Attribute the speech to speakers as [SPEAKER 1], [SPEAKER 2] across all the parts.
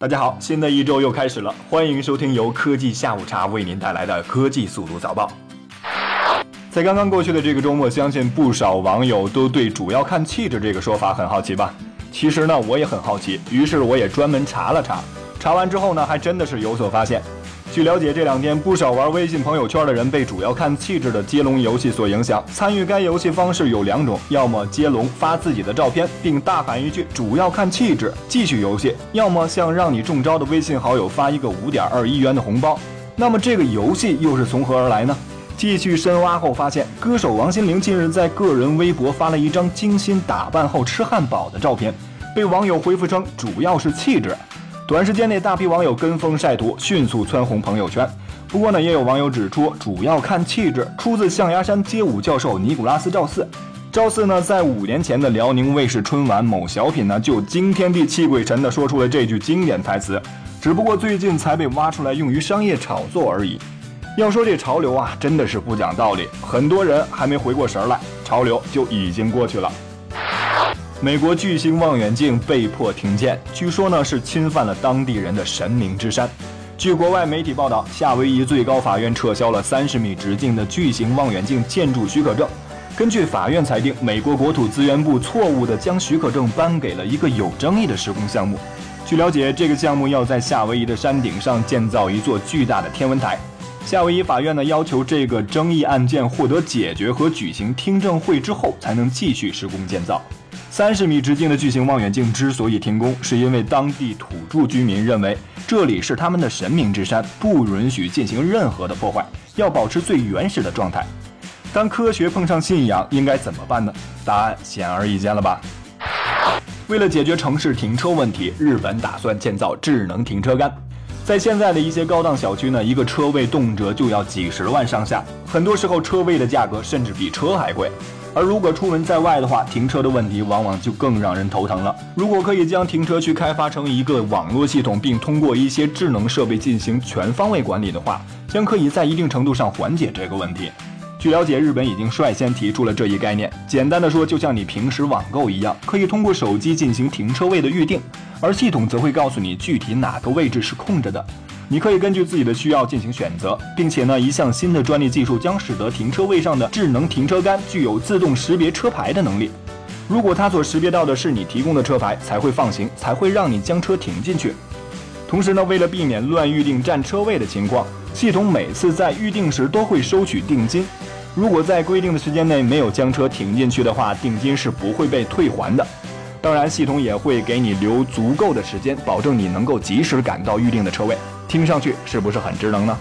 [SPEAKER 1] 大家好，新的一周又开始了，欢迎收听由科技下午茶为您带来的科技速度早报。在刚刚过去的这个周末，相信不少网友都对“主要看气质”这个说法很好奇吧？其实呢，我也很好奇，于是我也专门查了查，查完之后呢，还真的是有所发现。据了解，这两天不少玩微信朋友圈的人被主要看气质的接龙游戏所影响。参与该游戏方式有两种：要么接龙发自己的照片，并大喊一句“主要看气质”，继续游戏；要么向让你中招的微信好友发一个五点二亿元的红包。那么这个游戏又是从何而来呢？继续深挖后发现，歌手王心凌近日在个人微博发了一张精心打扮后吃汉堡的照片，被网友回复称主要是气质。短时间内，大批网友跟风晒图，迅速蹿红朋友圈。不过呢，也有网友指出，主要看气质，出自象牙山街舞教授尼古拉斯赵四。赵四呢，在五年前的辽宁卫视春晚某小品呢，就惊天地泣鬼神的说出了这句经典台词，只不过最近才被挖出来用于商业炒作而已。要说这潮流啊，真的是不讲道理，很多人还没回过神来，潮流就已经过去了。美国巨星望远镜被迫停建，据说呢是侵犯了当地人的神明之山。据国外媒体报道，夏威夷最高法院撤销了三十米直径的巨型望远镜建筑许可证。根据法院裁定，美国国土资源部错误地将许可证颁给了一个有争议的施工项目。据了解，这个项目要在夏威夷的山顶上建造一座巨大的天文台。夏威夷法院呢要求这个争议案件获得解决和举行听证会之后，才能继续施工建造。三十米直径的巨型望远镜之所以停工，是因为当地土著居民认为这里是他们的神明之山，不允许进行任何的破坏，要保持最原始的状态。当科学碰上信仰，应该怎么办呢？答案显而易见了吧？为了解决城市停车问题，日本打算建造智能停车杆。在现在的一些高档小区呢，一个车位动辄就要几十万上下，很多时候车位的价格甚至比车还贵。而如果出门在外的话，停车的问题往往就更让人头疼了。如果可以将停车区开发成一个网络系统，并通过一些智能设备进行全方位管理的话，将可以在一定程度上缓解这个问题。据了解，日本已经率先提出了这一概念。简单的说，就像你平时网购一样，可以通过手机进行停车位的预定，而系统则会告诉你具体哪个位置是空着的。你可以根据自己的需要进行选择，并且呢，一项新的专利技术将使得停车位上的智能停车杆具有自动识别车牌的能力。如果它所识别到的是你提供的车牌，才会放行，才会让你将车停进去。同时呢，为了避免乱预定占车位的情况，系统每次在预定时都会收取定金。如果在规定的时间内没有将车停进去的话，定金是不会被退还的。当然，系统也会给你留足够的时间，保证你能够及时赶到预定的车位。听上去是不是很智能呢？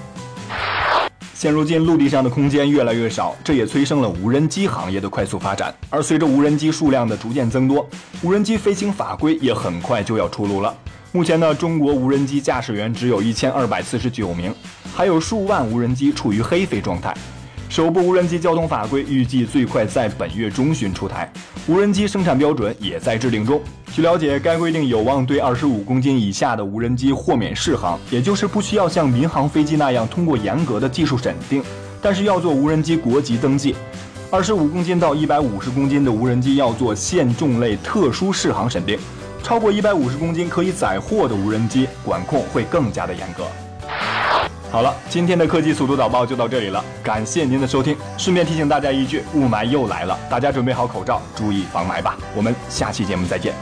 [SPEAKER 1] 现如今陆地上的空间越来越少，这也催生了无人机行业的快速发展。而随着无人机数量的逐渐增多，无人机飞行法规也很快就要出炉了。目前呢，中国无人机驾驶员只有一千二百四十九名，还有数万无人机处于黑飞状态。首部无人机交通法规预计最快在本月中旬出台，无人机生产标准也在制定中。据了解，该规定有望对二十五公斤以下的无人机豁免适航，也就是不需要像民航飞机那样通过严格的技术审定，但是要做无人机国籍登记。二十五公斤到一百五十公斤的无人机要做限重类特殊适航审定，超过一百五十公斤可以载货的无人机管控会更加的严格。好了，今天的科技速度导报就到这里了，感谢您的收听。顺便提醒大家一句，雾霾又来了，大家准备好口罩，注意防霾吧。我们下期节目再见。